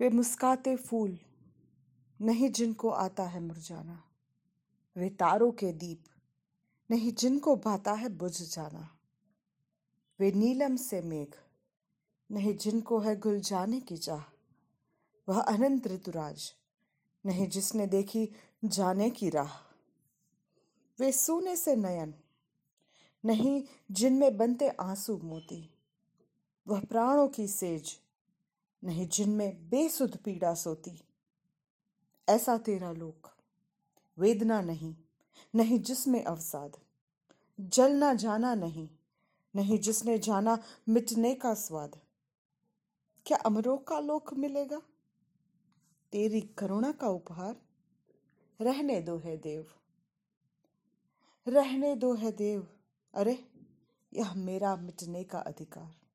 वे मुस्काते फूल नहीं जिनको आता है मुरझाना। वे तारों के दीप नहीं जिनको भाता है बुझ जाना। वे नीलम से मेघ नहीं जिनको है गुल जाने की चाह। वह अनंत ऋतुराज नहीं जिसने देखी जाने की राह। वे सोने से नयन नहीं जिनमें बनते आँसू मोती। वह प्राणों की सेज नहीं जिनमें बेसुध पीड़ा सोती। ऐसा तेरा लोक, वेदना नहीं नहीं जिसमें अवसाद। जलना जाना नहीं नहीं जिसने जाना मिटने का स्वाद। क्या अमरों का लोक मिलेगा? तेरी करुणा का उपहार, रहने दो है देव। रहने दो है देव, अरे, यह मेरा मिटने का अधिकार।